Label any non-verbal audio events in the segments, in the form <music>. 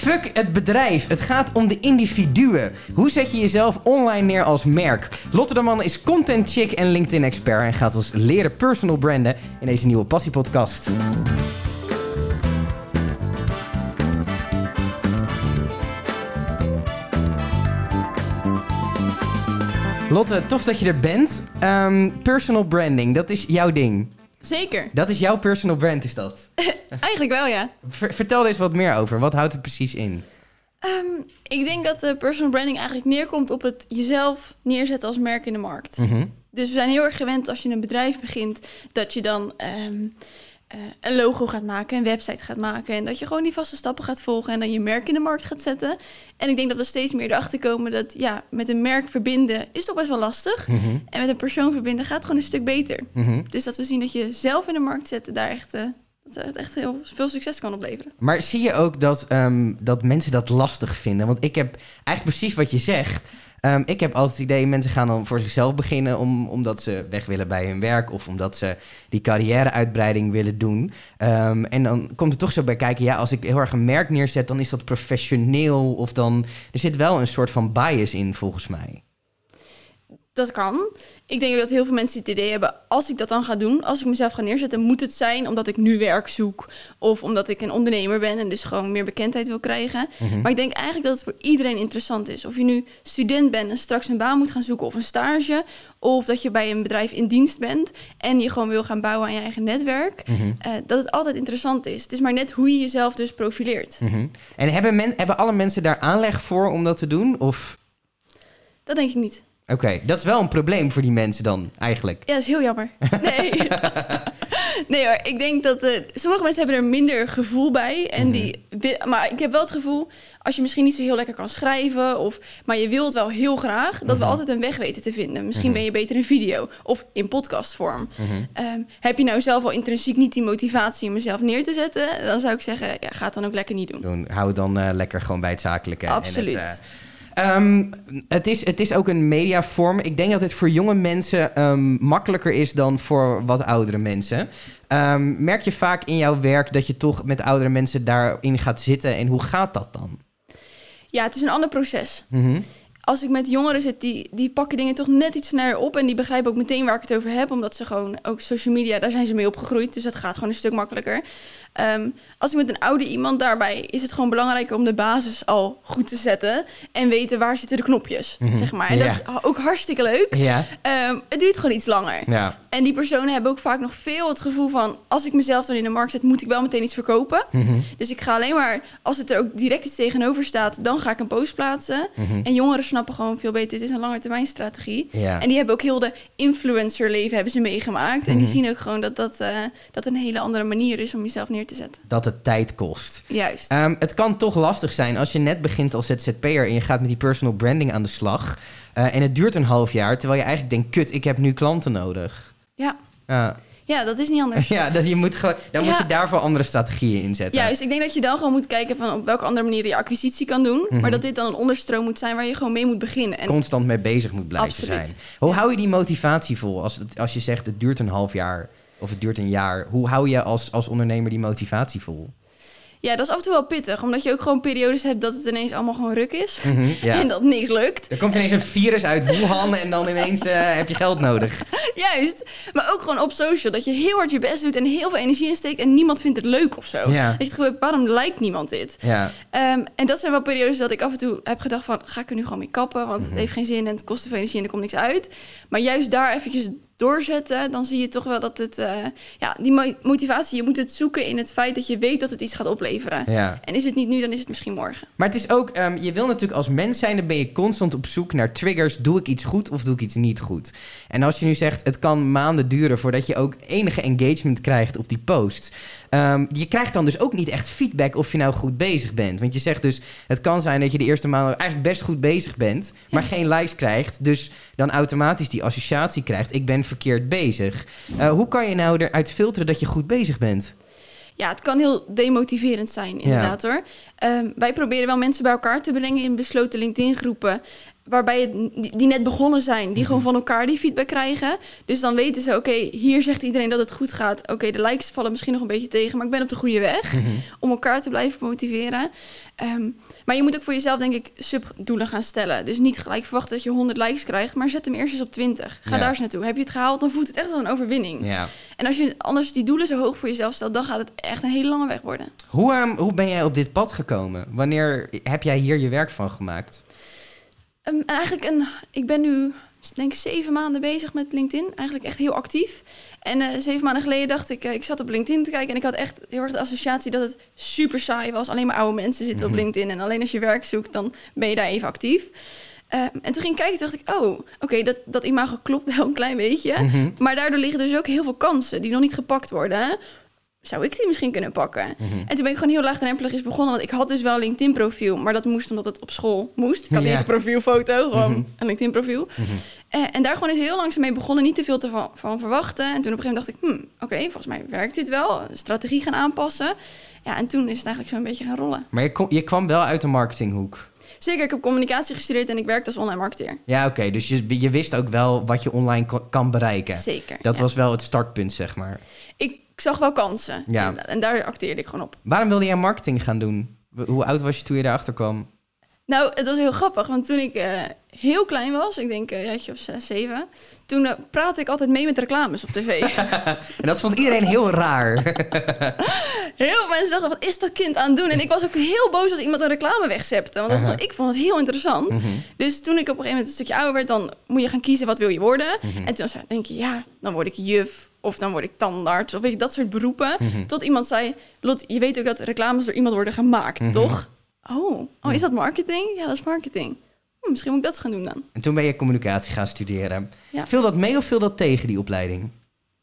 Fuck het bedrijf. Het gaat om de individuen. Hoe zet je jezelf online neer als merk? Lotte de Man is content chick en LinkedIn expert en gaat ons leren personal branden in deze nieuwe passiepodcast. Lotte, tof dat je er bent. Ehm, personal branding, dat is jouw ding. Zeker. Dat is jouw personal brand, is dat? <laughs> Eigenlijk wel, ja. Ver- vertel er eens wat meer over. Wat houdt het precies in? Ehm, ik denk dat de personal branding eigenlijk neerkomt op het jezelf neerzetten als merk in de markt. Mhm. Dus we zijn heel erg gewend als je een bedrijf begint, dat je dan ehm, eh, een logo gaat maken, een website gaat maken. En dat je gewoon die vaste stappen gaat volgen en dan je merk in de markt gaat zetten. En ik denk dat we steeds meer erachter komen dat ja, met een merk verbinden is toch best wel lastig. Mhm. En met een persoon verbinden gaat gewoon een stuk beter. Mhm. Dus dat we zien dat je zelf in de markt zetten daar echt, eh, dat het echt heel veel succes kan opleveren. Maar zie je ook dat, ehm, dat mensen dat lastig vinden? Want ik heb eigenlijk precies wat je zegt. Ehm, ik heb altijd het idee, mensen gaan dan voor zichzelf beginnen... Om, omdat ze weg willen bij hun werk... of omdat ze die carrièreuitbreiding willen doen. Ehm, en dan komt er toch zo bij kijken... ja, als ik heel erg een merk neerzet, dan is dat professioneel... of dan... Er zit wel een soort van bias in, volgens mij. Dat kan. Ik denk dat heel veel mensen het idee hebben, als ik dat dan ga doen, als ik mezelf ga neerzetten, moet het zijn omdat ik nu werk zoek. Of omdat ik een ondernemer ben en dus gewoon meer bekendheid wil krijgen. Mhm. Maar ik denk eigenlijk dat het voor iedereen interessant is. Of je nu student bent en straks een baan moet gaan zoeken of een stage. Of dat je bij een bedrijf in dienst bent en je gewoon wil gaan bouwen aan je eigen netwerk. Mhm. eh, dat het altijd interessant is. Het is maar net hoe je jezelf dus profileert. Mhm. En hebben, men, hebben alle mensen daar aanleg voor om dat te doen? Of... Dat denk ik niet. Oké, dat is wel een probleem voor die mensen dan, eigenlijk. Ja, dat is heel jammer. Nee. <laughs> nee hoor, ik denk dat eh, sommige mensen hebben er minder gevoel bij. En Mhm. die, maar ik heb wel het gevoel, als je misschien niet zo heel lekker kan schrijven, of, maar je wilt wel heel graag, dat we Mhm. altijd een weg weten te vinden. Misschien Mhm. ben je beter in video of in podcastvorm. Ehm, heb je nou zelf al intrinsiek niet die motivatie om mezelf neer te zetten, dan zou ik zeggen, ja, ga het dan ook lekker niet doen. doen. Hou het dan eh, lekker gewoon bij het zakelijke. en Absoluut. het, eh, ehm, het, is, het is ook een mediavorm. Ik denk dat het voor jonge mensen ehm, makkelijker is dan voor wat oudere mensen. Ehm, merk je vaak in jouw werk dat je toch met oudere mensen daarin gaat zitten? En hoe gaat dat dan? Ja, het is een ander proces. Mhm. Als ik met jongeren zit, die, die pakken dingen toch net iets sneller op. En die begrijpen ook meteen waar ik het over heb. Omdat ze gewoon ook social media, daar zijn ze mee opgegroeid. Dus dat gaat gewoon een stuk makkelijker. Ehm, als ik met een oude iemand daarbij, is het gewoon belangrijker om de basis al goed te zetten. En weten waar zitten de knopjes, Mhm. zeg maar. En dat is ook hartstikke leuk. Ja, Ehm, het duurt gewoon iets langer. ja. En die personen hebben ook vaak nog veel het gevoel van... als ik mezelf dan in de markt zet, moet ik wel meteen iets verkopen. Mhm. Dus ik ga alleen maar, als het er ook direct iets tegenover staat... dan ga ik een post plaatsen. Mhm. En jongeren snappen gewoon veel beter, dit is een langetermijnstrategie. ja. En die hebben ook heel de influencerleven hebben ze meegemaakt. En die Mhm. zien ook gewoon dat dat, eh, dat een hele andere manier is om jezelf neer te zetten. Dat het tijd kost. Juist. Ehm, het kan toch lastig zijn als je net begint als ZZP'er en je gaat met die personal branding aan de slag. Eh, en het duurt een half jaar, terwijl je eigenlijk denkt, kut, ik heb nu klanten nodig. Ja. Ja. Ja, dat is niet anders. <laughs> Ja, dat je moet gewoon, dan moet je daarvoor andere strategieën inzetten. Juist, ik denk dat je dan gewoon moet kijken van op welke andere manier je acquisitie kan doen. Mhm. Maar dat dit dan een onderstroom moet zijn waar je gewoon mee moet beginnen. En Constant mee bezig moet blijven Absoluut. zijn. Hoe hou je die motivatie vol? Als, het, als je zegt het duurt een half jaar of het duurt een jaar. Hoe hou je als, als ondernemer die motivatie vol? Ja, dat is af en toe wel pittig. Omdat je ook gewoon periodes hebt dat het ineens allemaal gewoon ruk is. Mhm, <laughs> ja. En dat niks lukt. Er komt ineens een virus uit Wuhan en dan ineens eh, heb je geld nodig. <laughs> Juist. Maar ook gewoon op social. Dat je heel hard je best doet en heel veel energie insteekt en niemand vindt het leuk of zo. Ja. Dat je hebt, waarom lijkt niemand dit? Ja. Ehm, en dat zijn wel periodes dat ik af en toe heb gedacht van... ga ik er nu gewoon mee kappen, want Mhm. het heeft geen zin... en het kost te veel energie en er komt niks uit. Maar juist daar eventjes doorzetten... dan zie je toch wel dat het... eh, ja, die mo- motivatie, je moet het zoeken in het feit... dat je weet dat het iets gaat opleveren. ja. En is het niet nu, dan is het misschien morgen. Maar het is ook, ehm, je wil natuurlijk als mens zijn, dan ben je constant op zoek naar triggers. Doe ik iets goed of doe ik iets niet goed? En als je nu zegt, het kan maanden duren voordat je ook enige engagement krijgt op die post. ehm, je krijgt dan dus ook niet echt feedback of je nou goed bezig bent. Want je zegt dus, het kan zijn dat je de eerste maanden eigenlijk best goed bezig bent, maar geen likes krijgt. Dus dan automatisch die associatie krijgt, ik ben verkeerd bezig. Eh, hoe kan je nou eruit filteren dat je goed bezig bent? Ja, het kan heel demotiverend zijn, inderdaad hoor. Ehm, wij proberen wel mensen bij elkaar te brengen in besloten LinkedIn-groepen. Waarbij het, die, net begonnen zijn, die gewoon van elkaar die feedback krijgen. Dus dan weten ze, oké, hier zegt iedereen dat het goed gaat. Oké, de likes vallen misschien nog een beetje tegen, maar ik ben op de goede weg. <laughs> Om elkaar te blijven motiveren. Ehm, maar je moet ook voor jezelf, denk ik, subdoelen gaan stellen. Dus niet gelijk verwachten dat je 100 likes krijgt, maar zet hem eerst eens op 20. Ga daar eens naartoe. Heb je het gehaald, dan voelt het echt als een overwinning. Ja. En als je anders die doelen zo hoog voor jezelf stelt, dan gaat het echt een hele lange weg worden. Hoe, ehm, hoe ben jij op dit pad gekomen? Wanneer heb jij hier je werk van gemaakt? Ehm, en eigenlijk een, ik ben nu denk ik zeven maanden bezig met LinkedIn. Eigenlijk echt heel actief. En eh, zeven maanden geleden dacht ik, eh, ik zat op LinkedIn te kijken en ik had echt heel erg de associatie dat het super saai was. Alleen maar oude mensen zitten op Mhm. LinkedIn en alleen als je werk zoekt, dan ben je daar even actief. Ehm, en toen ging ik kijken, toen dacht ik, oh, oké, dat, dat imago klopt wel een klein beetje. Mhm. Maar daardoor liggen dus ook heel veel kansen die nog niet gepakt worden. Zou ik die misschien kunnen pakken? Mhm. En toen ben ik gewoon heel laagdrempelig eens begonnen. Want ik had dus wel een LinkedIn-profiel. Maar dat moest omdat het op school moest. Ik had Ja. deze profielfoto, gewoon Mhm. een LinkedIn-profiel. Mhm. Eh, en daar gewoon eens heel langzaam mee begonnen. Niet te veel te van, van verwachten. En toen op een gegeven moment dacht ik... Hmm, oké, volgens mij werkt dit wel. Strategie gaan aanpassen. Ja, en toen is het eigenlijk zo een beetje gaan rollen. Maar je, kom- je kwam wel uit de marketinghoek. Zeker, ik heb communicatie gestudeerd en ik werkte als online marketeer. Ja, oké. dus je, je wist ook wel wat je online kan bereiken. Zeker. Dat ja. was wel het startpunt, zeg maar. Ik zag wel kansen. Ja. inderdaad. En daar acteerde ik gewoon op. Waarom wilde jij marketing gaan doen? Hoe oud was je toen je erachter kwam? Nou, het was heel grappig, want toen ik eh, heel klein was, ik denk een jaartje of zes, zeven, toen eh, praatte ik altijd mee met reclames op tv. <laughs> <laughs> En dat vond iedereen heel raar. <laughs> heel veel mensen dachten, wat is dat kind aan het doen? En ik was ook heel boos als iemand een reclame wegzepte, want dat Aha. vond- ik vond het heel interessant. Mhm. Dus toen ik op een gegeven moment een stukje ouder werd, dan moet je gaan kiezen wat wil je worden. Mhm. En toen zei, denk je, ja, dan word ik juf of dan word ik tandarts of weet je, dat soort beroepen. Mhm. Tot iemand zei, Lot, je weet ook dat reclames door iemand worden gemaakt, toch? Oh, oh, is dat marketing? Ja, dat is marketing. Hm, misschien moet ik dat gaan doen dan. En toen ben je communicatie gaan studeren. Ja. Viel dat mee of viel dat tegen, die opleiding?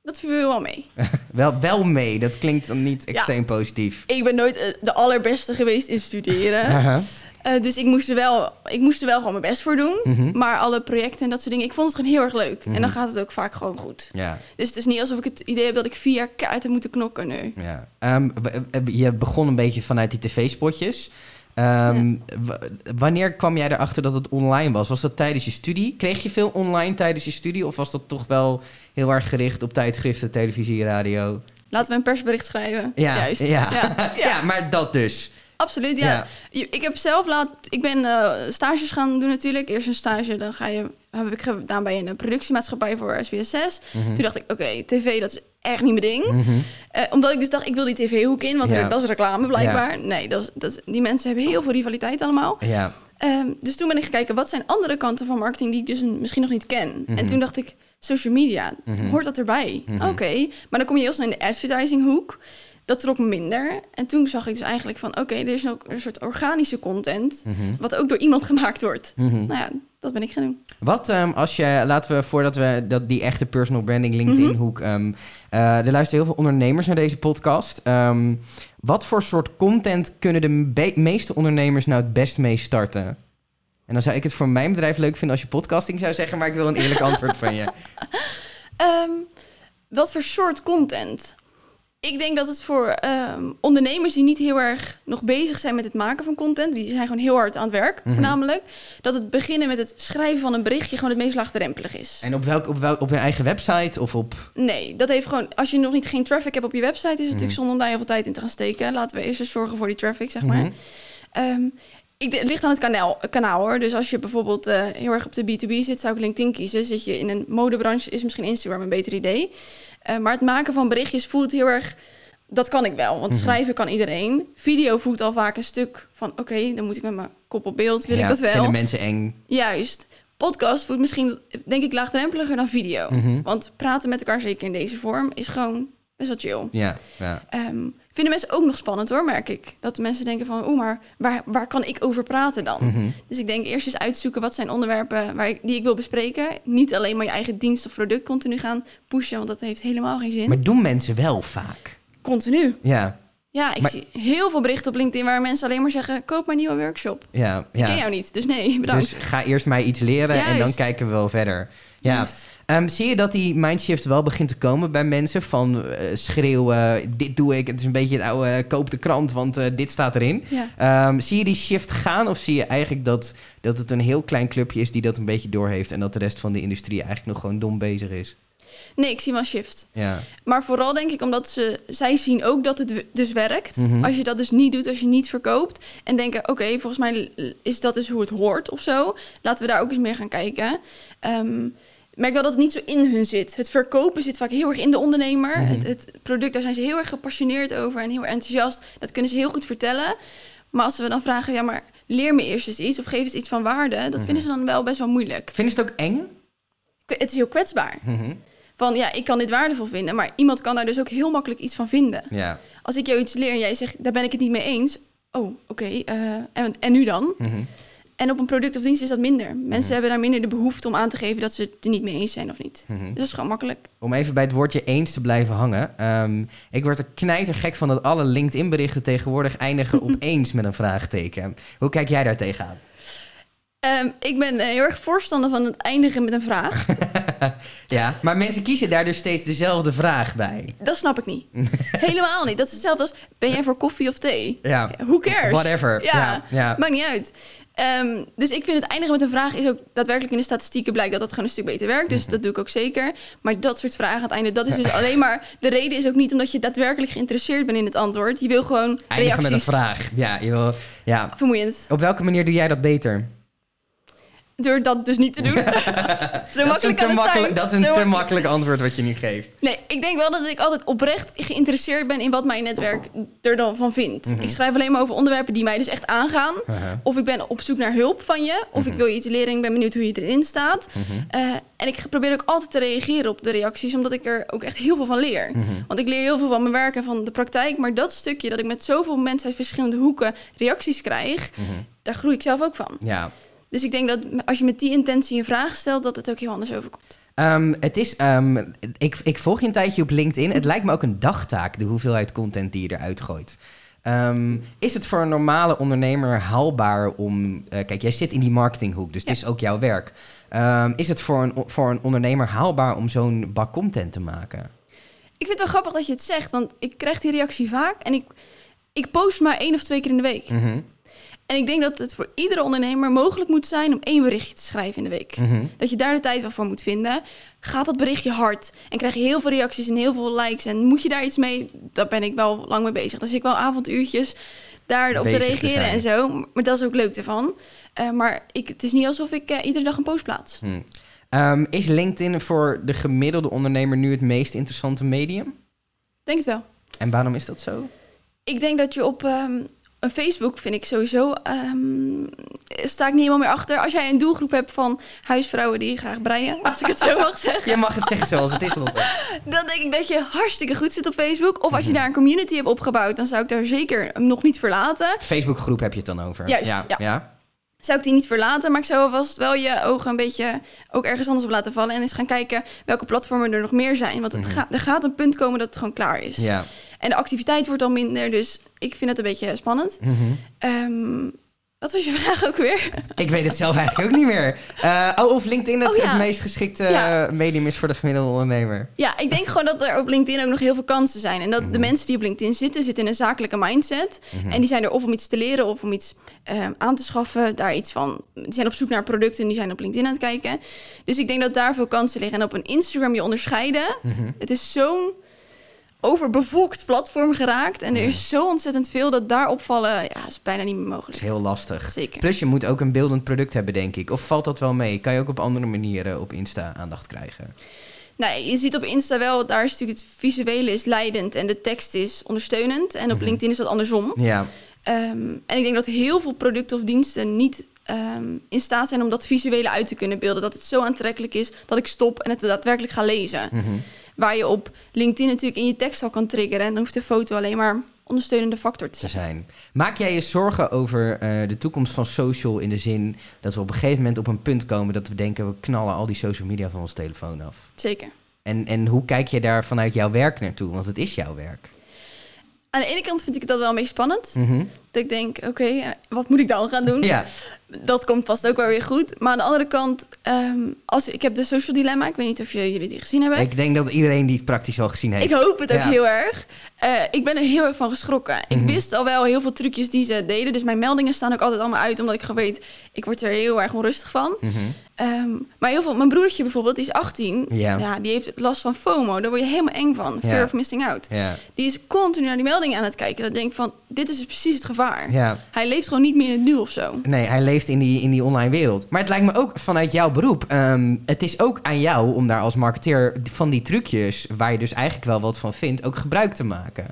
Dat viel wel mee. <laughs> Wel, wel mee, dat klinkt dan niet extreem positief. Ik ben nooit eh, de allerbeste geweest in studeren. <laughs> Eh, dus ik moest, er wel, ik moest er wel gewoon mijn best voor doen. Mhm. Maar alle projecten en dat soort dingen, ik vond het gewoon heel erg leuk. En Mhm. dan gaat het ook vaak gewoon goed. Ja, Dus het is niet alsof ik het idee heb dat ik vier jaar keihard heb moeten knokken. Nee. ja. Ehm, je begon een beetje vanuit die tv-spotjes. Ehm, wanneer kwam jij erachter dat het online was? Was dat tijdens je studie? Kreeg je veel online tijdens je studie? Of was dat toch wel heel erg gericht op tijdschriften, televisie, radio? Laten we een persbericht schrijven. Ja, Juist. ja. Ja, <laughs> Ja, maar dat dus. Absoluut, ja. Ik heb zelf laat... Ik ben eh, stages gaan doen natuurlijk. Eerst een stage, dan ga je... Heb ik gedaan bij een productiemaatschappij voor SBS 6. Mhm. Toen dacht ik, oké, tv, dat is echt niet mijn ding. Mhm. Eh, omdat ik dus dacht, ik wil die tv-hoek in, want Ja. dat is reclame blijkbaar. Nee, dat is, dat is- die mensen hebben heel veel rivaliteit allemaal. Ja. Ehm, dus toen ben ik gaan kijken, wat zijn andere kanten van marketing die ik dus misschien nog niet ken? Mhm. En toen dacht ik, social media, Mhm. hoort dat erbij? Mhm. Oké, maar dan kom je heel snel in de advertising hoek. Dat trok minder. En toen zag ik dus eigenlijk van, oké, er is ook een soort organische content, Mhm. wat ook door iemand <laughs> gemaakt wordt. Mhm. Nou ja, dat ben ik gaan doen. Wat ehm, als je, laten we voordat we dat, die echte personal branding LinkedIn Mhm. hoek. ehm, eh, er luisteren heel veel ondernemers naar deze podcast. Ehm, wat voor soort content kunnen de meeste ondernemers nou het best mee starten? En dan zou ik het voor mijn bedrijf leuk vinden als je podcasting zou zeggen, maar ik wil een eerlijk <laughs> antwoord van je. Wat voor soort content? Ik denk dat het voor ehm, ondernemers die niet heel erg nog bezig zijn met het maken van content, die zijn gewoon heel hard aan het werk, Mhm. voornamelijk, dat het beginnen met het schrijven van een berichtje gewoon het meest laagdrempelig is. En op welk, op welk, op hun eigen website of op. Nee, dat heeft gewoon, als je nog niet geen traffic hebt op je website, is het Mhm. natuurlijk zonde om daar heel veel tijd in te gaan steken. Laten we eerst eens zorgen voor die traffic, zeg maar. Mhm. Ehm, ik, het ligt aan het kanaal, kanaal hoor. Dus als je bijvoorbeeld eh, heel erg op de B2B zit, zou ik LinkedIn kiezen. Zit je in een modebranche, is misschien Instagram een beter idee. Eh, maar het maken van berichtjes voelt heel erg... Dat kan ik wel, want Mhm. schrijven kan iedereen. Video voelt al vaak een stuk van... Oké, dan moet ik met mijn kop op beeld, wil Ja, ik dat wel? Vinden mensen eng. Juist. Podcast voelt misschien, denk ik, laagdrempeliger dan video. Mhm. Want praten met elkaar, zeker in deze vorm, is gewoon best wel chill. Ja, ja. Ehm, vinden mensen ook nog spannend hoor, merk ik. Dat de mensen denken van, oeh, maar waar, waar kan ik over praten dan? Mhm. Dus ik denk eerst eens uitzoeken wat zijn onderwerpen waar ik, die ik wil bespreken. Niet alleen maar je eigen dienst of product continu gaan pushen, want dat heeft helemaal geen zin. Maar doen mensen wel vaak? Continu. Ja. Ja, ik Maar- zie heel veel berichten op LinkedIn waar mensen alleen maar zeggen: koop mijn nieuwe workshop. Ja, Ik ken ja. jou niet, dus nee, <laughs> bedankt. Dus ga eerst mij iets leren en dan kijken we wel verder. Ja. Juist. Ehm, zie je dat die mindshift wel begint te komen bij mensen? Van eh, schreeuwen, dit doe ik. Het is een beetje het oude, eh, koop de krant, want eh, dit staat erin. Ja. Ehm, zie je die shift gaan of zie je eigenlijk dat, dat het een heel klein clubje is die dat een beetje doorheeft... en dat de rest van de industrie eigenlijk nog gewoon dom bezig is? Nee, ik zie wel shift. Ja. Maar vooral denk ik omdat ze, zij zien ook dat het dus werkt. Mhm. Als je dat dus niet doet, als je niet verkoopt. En denken, oké, volgens mij is dat dus hoe het hoort of zo. Laten we daar ook eens meer gaan kijken. Ehm, ik merk wel dat het niet zo in hun zit. Het verkopen zit vaak heel erg in de ondernemer. Mhm. het, het product, daar zijn ze heel erg gepassioneerd over en heel erg enthousiast. Dat kunnen ze heel goed vertellen. Maar als we dan vragen, ja, maar leer me eerst eens iets of geef eens iets van waarde. Dat Mhm. vinden ze dan wel best wel moeilijk. Vind je het ook eng? Het is heel kwetsbaar. Mhm. Van ja, ik kan dit waardevol vinden, maar iemand kan daar dus ook heel makkelijk iets van vinden. Ja. Als ik jou iets leer en jij zegt, daar ben ik het niet mee eens. Oh, oké. eh, en, en nu dan? En op een product of dienst is dat minder. Mensen Mhm. hebben daar minder de behoefte om aan te geven dat ze het er niet mee eens zijn of niet. Mhm. Dus dat is gewoon makkelijk. Om even bij het woordje eens te blijven hangen. Ehm, ik word er knijtergek van dat alle LinkedIn-berichten tegenwoordig eindigen op <laughs> eens met een vraagteken. Hoe kijk jij daar tegenaan? Ehm, ik ben eh, heel erg voorstander van het eindigen met een vraag. <laughs> Ja, maar mensen kiezen daar dus steeds dezelfde vraag bij. Dat snap ik niet. <laughs> Helemaal niet. Dat is hetzelfde als, ben jij voor koffie of thee? Ja, Who cares? whatever. Ja, Ja, ja. maakt niet uit. Ehm, dus ik vind het eindigen met een vraag is ook daadwerkelijk in de statistieken blijkt dat dat gewoon een stuk beter werkt. Dus Mhm. dat doe ik ook zeker. Maar dat soort vragen aan het einde, dat is dus <laughs> alleen maar... De reden is ook niet omdat je daadwerkelijk geïnteresseerd bent in het antwoord. Je wil gewoon Eindigen reacties. met een vraag. Ja, je wil, ja. Vermoeiend. Op welke manier doe jij dat beter? Door dat dus niet te doen. <laughs> Zo dat is een makkelijk zijn. dat is een Zo te makkelijk. antwoord wat je nu geeft. Nee, ik denk wel dat ik altijd oprecht geïnteresseerd ben in wat mijn netwerk er dan van vindt. Mhm. Ik schrijf alleen maar over onderwerpen die mij dus echt aangaan. Of ik ben op zoek naar hulp van je. Of ik Mhm. wil je iets leren en ik ben benieuwd hoe je erin staat. Mhm. Eh, en ik probeer ook altijd te reageren op de reacties, omdat ik er ook echt heel veel van leer. Want ik leer heel veel van mijn werk en van de praktijk. Maar dat stukje dat ik met zoveel mensen uit verschillende hoeken reacties krijg, daar groei ik zelf ook van. Ja. Dus ik denk dat als je met die intentie een vraag stelt, dat het ook heel anders overkomt. Ehm, het is, ehm, ik, ik volg je een tijdje op LinkedIn. Het lijkt me ook een dagtaak, de hoeveelheid content die je eruit gooit. Ehm, is het voor een normale ondernemer haalbaar om... eh, kijk, jij zit in die marketinghoek, dus het is ook jouw werk. Is het voor een, voor een ondernemer haalbaar om zo'n bak content te maken? Ik vind het wel grappig dat je het zegt, want ik krijg die reactie vaak en ik, ik post maar één of twee keer in de week. Mhm, En ik denk dat het voor iedere ondernemer mogelijk moet zijn om één berichtje te schrijven in de week. mhm. Dat je daar de tijd wel voor moet vinden. Gaat dat berichtje hard en krijg je heel veel reacties en heel veel likes en moet je daar iets mee? Daar ben ik wel lang mee bezig. Dan zit ik wel avonduurtjes daarop te reageren en zo. Maar dat is ook leuk ervan. Eh, maar ik, het is niet alsof ik eh, iedere dag een post plaats. Hm. Ehm, is LinkedIn voor de gemiddelde ondernemer nu het meest interessante medium? Denk het wel. En waarom is dat zo? Ik denk dat je op ehm, een Facebook vind ik sowieso ehm, sta ik niet helemaal meer achter. Als jij een doelgroep hebt van huisvrouwen die graag breien, <laughs> als ik het zo mag zeggen, Je mag het zeggen zoals het is, Lotte. <laughs> dan denk ik dat je hartstikke goed zit op Facebook. Of als Mhm. je daar een community hebt opgebouwd, dan zou ik daar zeker nog niet verlaten. Facebookgroep heb je het dan over. Juist, ja. ja. ja. Zou ik die niet verlaten, maar ik zou alvast wel je ogen een beetje ook ergens anders op laten vallen. En eens gaan kijken welke platformen er nog meer zijn. Want het Mhm. gaat, er gaat een punt komen dat het gewoon klaar is. Ja. En de activiteit wordt dan minder, dus ik vind het een beetje spannend. Ehm, wat was je vraag ook weer? Ik weet het zelf eigenlijk ook niet meer. Eh, oh, of LinkedIn het, Oh, ja. het meest geschikte Ja. medium is voor de gemiddelde ondernemer. Ja, ik denk gewoon dat er op LinkedIn ook nog heel veel kansen zijn. En dat de Mhm. mensen die op LinkedIn zitten, zitten in een zakelijke mindset. Mhm. En die zijn er of om iets te leren of om iets ehm, aan te schaffen. Daar iets van. Die zijn op zoek naar producten en die zijn op LinkedIn aan het kijken. Dus ik denk dat daar veel kansen liggen. En op een Instagram je onderscheiden. Mhm. Het is zo'n overbevolkt platform geraakt. En er is zo ontzettend veel dat daar opvallen, ja, is bijna niet meer Dat is mogelijk. heel lastig. Zeker. Plus je moet ook een beeldend product hebben, denk ik. Of valt dat wel mee? Kan je ook op andere manieren op Insta aandacht krijgen? Nou, je ziet op Insta wel, daar is natuurlijk het visuele is leidend en de tekst is ondersteunend. En op Mhm. LinkedIn is dat andersom. Ja. Ehm, en ik denk dat heel veel producten of diensten niet ehm, in staat zijn om dat visuele uit te kunnen beelden. Dat het zo aantrekkelijk is dat ik stop en het daadwerkelijk ga lezen. Mhm. Waar je op LinkedIn natuurlijk in je tekst al kan triggeren. En dan hoeft de foto alleen maar ondersteunende factor te zijn. Maak jij je zorgen over eh, de toekomst van social in de zin dat we op een gegeven moment op een punt komen dat we denken we knallen al die social media van ons telefoon af? Zeker. En, en hoe kijk je daar vanuit jouw werk naartoe? Want het is jouw werk. Aan de ene kant vind ik dat wel een beetje spannend. Mhm. Dat ik denk, oké, eh, wat moet ik dan gaan doen? Ja, Dat komt vast ook wel weer goed. Maar aan de andere kant, ehm, als, ik heb de Social Dilemma. Ik weet niet of jullie die gezien hebben. ik denk dat iedereen die het praktisch wel gezien heeft. Ik hoop het ook Ja. heel erg. Eh, ik ben er heel erg van geschrokken. Ik Mhm. wist al wel heel veel trucjes die ze deden. Dus mijn meldingen staan ook altijd allemaal uit. Omdat ik gewoon weet, ik word er heel erg onrustig van. Mhm. Ehm, maar heel veel, mijn broertje bijvoorbeeld, die is 18. Ja. die heeft last van FOMO. Daar word je helemaal eng van. Fear of missing out. Ja. Die is continu naar die meldingen aan het kijken. Dat denk ik van, dit is dus precies het gevaar. ja. Hij leeft gewoon niet meer in het nu of zo. Nee, hij leeft in die, in die online wereld. Maar het lijkt me ook vanuit jouw beroep. ehm, het is ook aan jou om daar als marketeer van die trucjes, waar je dus eigenlijk wel wat van vindt, ook gebruik te maken.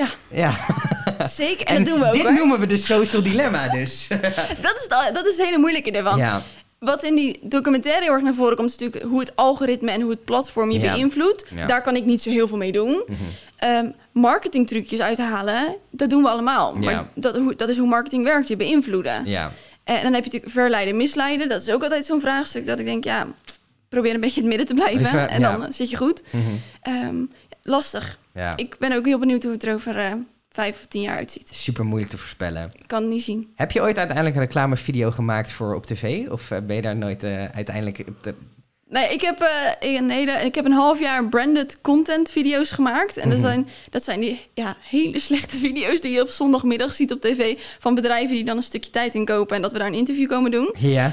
Ja. Ja. Zeker, en, dat doen we ook dit hoor. noemen we de social dilemma dus. <laughs> Dat is, het, dat is het hele moeilijke ervan. ja. Wat in die documentaire heel erg naar voren komt, is natuurlijk hoe het algoritme en hoe het platform je Ja. beïnvloedt. Ja. Daar kan ik niet zo heel veel mee doen. Mhm. Ehm, marketingtrucjes uithalen, dat doen we allemaal. Maar dat, hoe, dat is hoe marketing werkt, je beïnvloeden. Ja. En dan heb je natuurlijk verleiden, misleiden. Dat is ook altijd zo'n vraagstuk dat ik denk, ja, probeer een beetje in het midden te blijven. En dan zit je goed. Mhm. Ehm, lastig. Ja. Ik ben ook heel benieuwd hoe het er over eh, vijf of tien jaar uitziet. Super moeilijk te voorspellen. Ik kan het niet zien. Heb je ooit uiteindelijk een reclamevideo gemaakt voor op tv? Of eh, ben je daar nooit eh, uiteindelijk... Nee, ik heb, een hele, ik heb een half jaar branded content video's gemaakt. En dat, Mhm. zijn, dat zijn die ja, hele slechte video's die je op zondagmiddag ziet op tv... van bedrijven die dan een stukje tijd inkopen... en dat we daar een interview komen doen. Ja,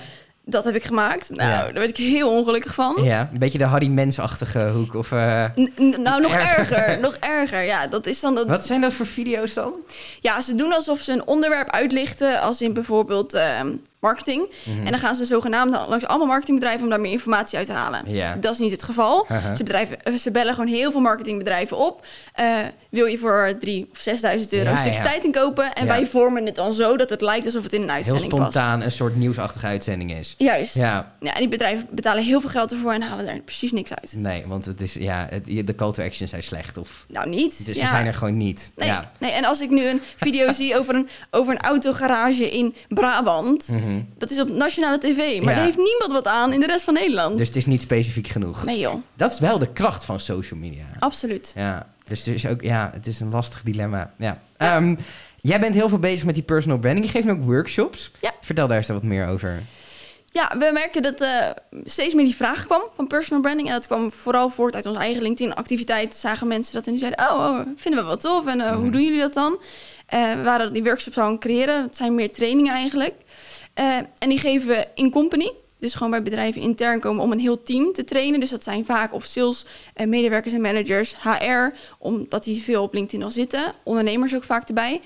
Dat heb ik gemaakt. Nou, Ja. daar werd ik heel ongelukkig van. ja, een beetje de Harry Mens-achtige hoek. Of, eh, nou, nog Erger. erger. nog erger. Ja, dat is dan dat... wat zijn dat voor video's dan? Ja, ze doen alsof ze een onderwerp uitlichten... als in bijvoorbeeld ehm, marketing. Mhm. En dan gaan ze zogenaamd langs allemaal marketingbedrijven... om daar meer informatie uit te halen. Dat is niet het geval. Ze, bedrijven, eh, ze bellen gewoon heel veel marketingbedrijven op. Eh, wil je voor 3 of 6.000 euro Ja, een stukje ja. tijd inkopen? En Ja. wij vormen het dan zo dat het lijkt alsof het in een Heel uitzending past. spontaan een soort nieuwsachtige uitzending is. Juist. Ja, Ja, en die bedrijven betalen heel veel geld ervoor en halen daar precies niks uit. nee, want het is, ja, het, de call to action zijn slecht. Of, Nou, niet. dus ze zijn er gewoon niet. Nee, Ja. nee, en als ik nu een video <laughs> zie over een, over een autogarage in Brabant... Mhm. dat is op nationale tv, maar Ja. daar heeft niemand wat aan in de rest van Nederland. Dus het is niet specifiek genoeg. Nee joh, Dat is wel de kracht van social media. absoluut. Ja, dus er is ook, ja, het is een lastig dilemma. Ja. Ehm, jij bent heel veel bezig met die personal branding. Je geeft ook workshops. Ja. Vertel daar eens wat meer over. Ja, we merken dat eh steeds meer die vraag kwam van personal branding. En dat kwam vooral voort uit onze eigen LinkedIn-activiteit. Zagen mensen dat en die zeiden, oh, oh, vinden we wel tof. En eh, hoe Mhm. doen jullie dat dan? Eh, we waren die workshops aan het creëren. Het zijn meer trainingen eigenlijk. Eh, en die geven we in company. Dus gewoon bij bedrijven intern komen om een heel team te trainen. Dus dat zijn vaak of sales, eh, medewerkers en managers, HR. Omdat die veel op LinkedIn al zitten. Ondernemers ook vaak erbij.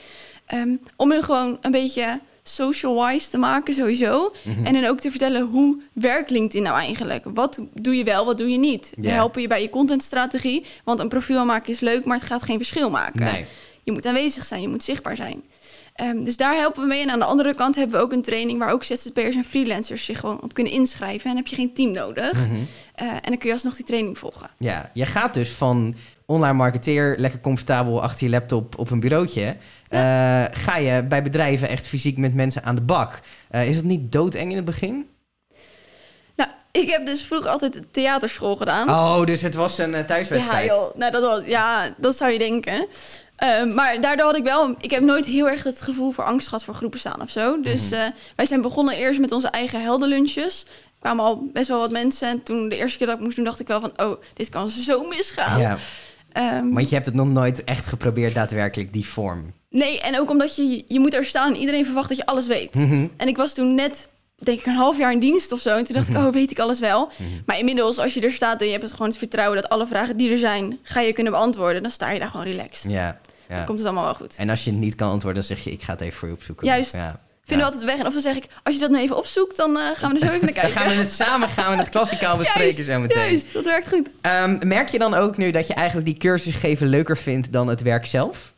Ehm, om hun gewoon een beetje social-wise te maken sowieso. Mhm. En dan ook te vertellen hoe werkt LinkedIn nou eigenlijk? Wat doe je wel, wat doe je niet? We helpen je bij je contentstrategie. Want een profiel aanmaken is leuk, maar het gaat geen verschil maken. Nee. Je moet aanwezig zijn, je moet zichtbaar zijn. Ehm, dus daar helpen we mee. En aan de andere kant hebben we ook een training... waar ook ZZP'ers en freelancers zich gewoon op kunnen inschrijven. En dan heb je geen team nodig. Mhm. Eh, en dan kun je alsnog die training volgen. Ja, je gaat dus van online marketeer, lekker comfortabel achter je laptop op een bureautje. eh, ga je bij bedrijven echt fysiek met mensen aan de bak. Eh, is dat niet doodeng in het begin? Nou, ik heb dus vroeger altijd theaterschool gedaan. Oh, dus het was een Ja, thuiswedstrijd. joh. Nou, dat, was, ja, dat zou je denken. Ehm, maar daardoor had ik wel... Ik heb nooit heel erg het gevoel voor angst gehad voor groepen staan of zo. Dus Mhm. eh, wij zijn begonnen eerst met onze eigen heldenlunches. Er kwamen al best wel wat mensen. En toen de eerste keer dat ik moest doen, dacht ik wel van... Oh, dit kan zo misgaan. Ja, Ehm, want je hebt het nog nooit echt geprobeerd daadwerkelijk, die vorm. Nee, en ook omdat je... Je moet er staan en iedereen verwacht dat je alles weet. Mhm. En ik was toen net, denk ik, een half jaar in dienst of zo. En toen dacht ik, oh, weet ik alles wel. Mhm. Maar inmiddels, als je er staat en je hebt het gewoon het vertrouwen... dat alle vragen die er zijn, ga je kunnen beantwoorden... dan sta je daar gewoon relaxed. Ja. Dan komt het allemaal wel goed. En als je het niet kan antwoorden, dan zeg je, ik ga het even voor je opzoeken. Juist. Ja. Vinden we altijd weg. En of dan zeg ik, als je dat nou even opzoekt, dan eh, gaan we er zo even naar Dan kijken. gaan we het samen gaan we het <laughs> klassikaal bespreken Juist, zo meteen. Juist, dat werkt goed. Ehm, merk je dan ook nu dat je eigenlijk die cursus geven leuker vindt dan het werk zelf?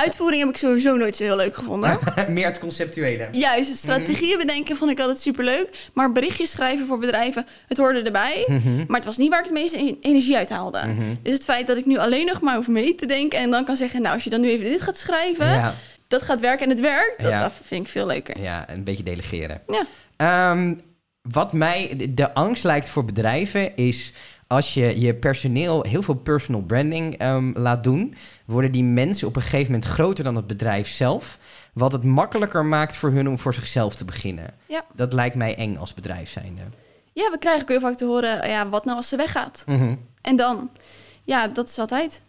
Uitvoering heb ik sowieso nooit zo heel leuk gevonden. <laughs> Meer het conceptuele. Juist, het strategieën bedenken vond ik altijd superleuk. Maar berichtjes schrijven voor bedrijven, het hoorde erbij. Mhm. Maar het was niet waar ik het meeste energie uit haalde. Mhm. Dus het feit dat ik nu alleen nog maar hoef mee te denken... en dan kan zeggen, nou, als je dan nu even dit gaat schrijven... Ja, dat gaat werken en het werkt, dat, Ja. dat vind ik veel leuker. ja, een beetje delegeren. Ja. Ehm, wat mij de- de angst lijkt voor bedrijven is als je je personeel heel veel personal branding ehm, laat doen, worden die mensen op een gegeven moment groter dan het bedrijf zelf. Wat het makkelijker maakt voor hun om voor zichzelf te beginnen. Ja. Dat lijkt mij eng als bedrijf zijnde. Ja, we krijgen ook heel vaak te horen, ja, wat nou als ze weggaat? Mhm. En dan? Ja, dat is altijd.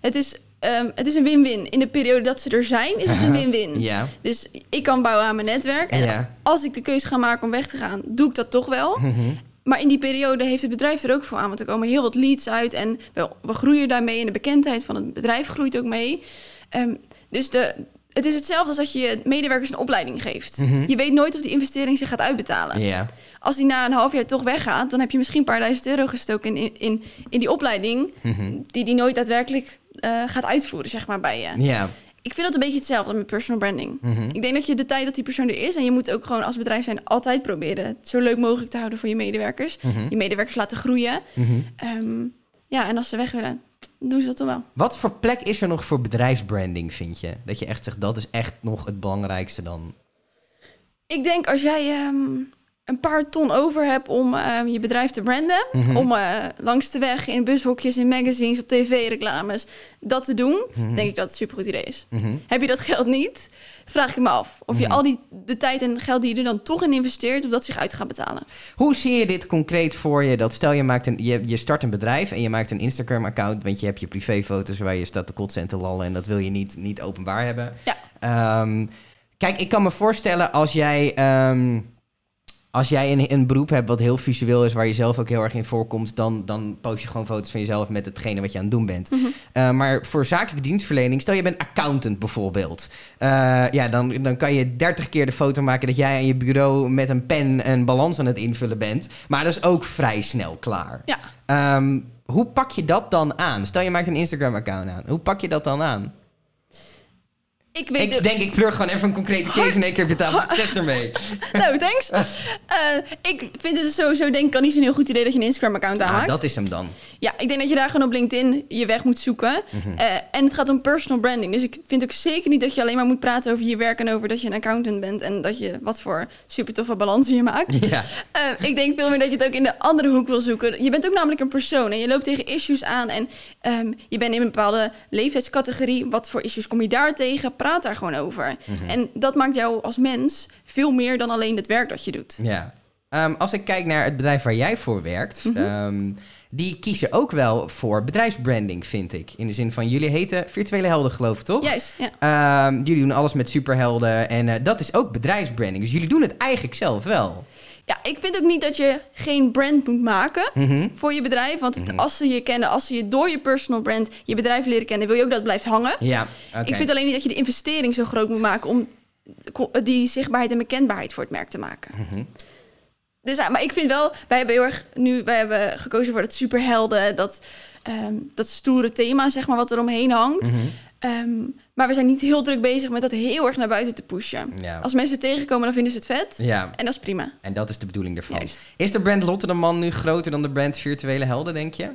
Het is, ehm, het is een win-win. In de periode dat ze er zijn, is het een <laughs> win-win. Ja. Dus ik kan bouwen aan mijn netwerk. En Ja. als ik de keuze ga maken om weg te gaan, doe ik dat toch wel. Mhm. Maar in die periode heeft het bedrijf er ook voor aan. Want er komen heel wat leads uit en we, we groeien daarmee. En de bekendheid van het bedrijf groeit ook mee. Ehm, dus de, het is hetzelfde als dat je medewerkers een opleiding geeft. Mhm. Je weet nooit of die investering zich gaat uitbetalen. Als die na een half jaar toch weggaat, dan heb je misschien een paar duizend euro gestoken in, in, in die opleiding. Mhm. Die die nooit daadwerkelijk eh, gaat uitvoeren, zeg maar, bij je. Ja. Ik vind dat een beetje hetzelfde met personal branding. Mhm. Ik denk dat je de tijd dat die persoon er is... en je moet ook gewoon als bedrijf zijn altijd proberen... het zo leuk mogelijk te houden voor je medewerkers. Mhm. Je medewerkers laten groeien. Mhm. Ehm, ja, en als ze weg willen, doen ze dat dan wel. Wat voor plek is er nog voor bedrijfsbranding, vind je? Dat je echt zegt, dat is echt nog het belangrijkste dan. Ik denk als jij ehm, een paar ton over hebt om ehm, je bedrijf te branden... Mhm. om eh, langs de weg in bushokjes, in magazines, op tv-reclames... dat te doen, Mhm. denk ik dat het een supergoed idee is. Mhm. Heb je dat geld niet, vraag ik me af. Of je al die de tijd en geld die je er dan toch in investeert... of dat zich uit gaat betalen. Hoe zie je dit concreet voor je? Dat stel je, maakt een, je, je start een bedrijf en je maakt een Instagram-account... want je hebt je privéfoto's waar je staat te kotsen en te lallen... en dat wil je niet, niet openbaar hebben. Ja. Ehm, kijk, ik kan me voorstellen als jij... ehm, als jij een, een beroep hebt wat heel visueel is, waar je zelf ook heel erg in voorkomt, dan, dan post je gewoon foto's van jezelf met hetgene wat je aan het doen bent. Mhm. Uh, maar voor zakelijke dienstverlening, stel je bent accountant bijvoorbeeld. Uh, ja, dan, dan kan je 30 keer de foto maken dat jij aan je bureau met een pen een balans aan het invullen bent. Maar dat is ook vrij snel klaar. Ja. Um, hoe pak je dat dan aan? Stel je maakt een Instagram-account aan. Hoe pak je dat dan aan? Ik weet ik denk, ik pleur gewoon even een concrete case in één keer op je tafel. Succes ermee. <laughs> nou, thanks. Uh, <laughs> ik vind het sowieso, denk ik, al niet zo'n heel goed idee dat je een Instagram-account aanmaakt. Ah, dat is hem dan. Ja, ik denk dat je daar gewoon op LinkedIn je weg moet zoeken. Mm -hmm. uh, en het gaat om personal branding. Dus ik vind ook zeker niet dat je alleen maar moet praten over je werk en over dat je een accountant bent en dat je wat voor super toffe balansen je maakt. Ja. Uh, ik denk veel meer dat je het ook in de andere hoek wil zoeken. Je bent ook namelijk een persoon en je loopt tegen issues aan en um, je bent in een bepaalde leeftijdscategorie. Wat voor issues kom je daar tegen? Praat daar gewoon over. Mm -hmm. En dat maakt jou als mens veel meer dan alleen het werk dat je doet. Ja. Um, als ik kijk naar het bedrijf waar jij voor werkt, mm -hmm. um, die kiezen ook wel voor bedrijfsbranding, vind ik. In de zin van, jullie heten virtuele helden, geloof ik, toch? Juist, ja. Um, jullie doen alles met superhelden en uh, dat is ook bedrijfsbranding. Dus jullie doen het eigenlijk zelf wel. Ja, ik vind ook niet dat je geen brand moet maken Mhm. mm -hmm. voor je bedrijf. Want het, als ze je kennen, als ze je door je personal brand je bedrijf leren kennen, wil je ook dat het blijft hangen. Ja, okay. Ik vind alleen niet dat je de investering zo groot moet maken om die zichtbaarheid en bekendbaarheid voor het merk te maken. Mm -hmm. Dus, maar ik vind wel, wij hebben heel erg nu, wij hebben gekozen voor het superhelden, dat, um, dat stoere thema, zeg maar, wat er omheen hangt. Mm -hmm. um, maar we zijn niet heel druk bezig met dat heel erg naar buiten te pushen. Ja. Als mensen het tegenkomen, dan vinden ze het vet. Ja. En dat is prima. En dat is de bedoeling ervan. Juist. Is de brand Lotte de Man nu groter dan de brand Virtuele Helden, denk je?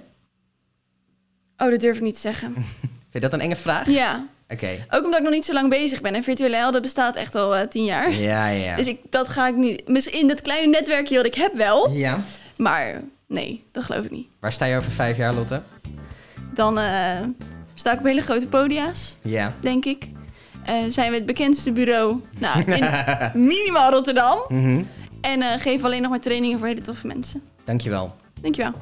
Oh, dat durf ik niet te zeggen. <laughs> Vind je dat een enge vraag? Ja. Okay. Ook omdat ik nog niet zo lang bezig ben. En Virtuele Helden bestaat echt al uh, tien jaar. Ja, ja. Dus ik, dat ga ik niet... Misschien dat kleine netwerkje wat ik heb wel. Ja. Maar nee, dat geloof ik niet. Waar sta je over vijf jaar, Lotte? Dan uh, sta ik op hele grote podia's. Ja. Denk ik. Uh, zijn we het bekendste bureau nou, in <laughs> minimaal Rotterdam. Mm -hmm. En geven alleen nog maar trainingen voor hele toffe mensen. Dankjewel. Dankjewel.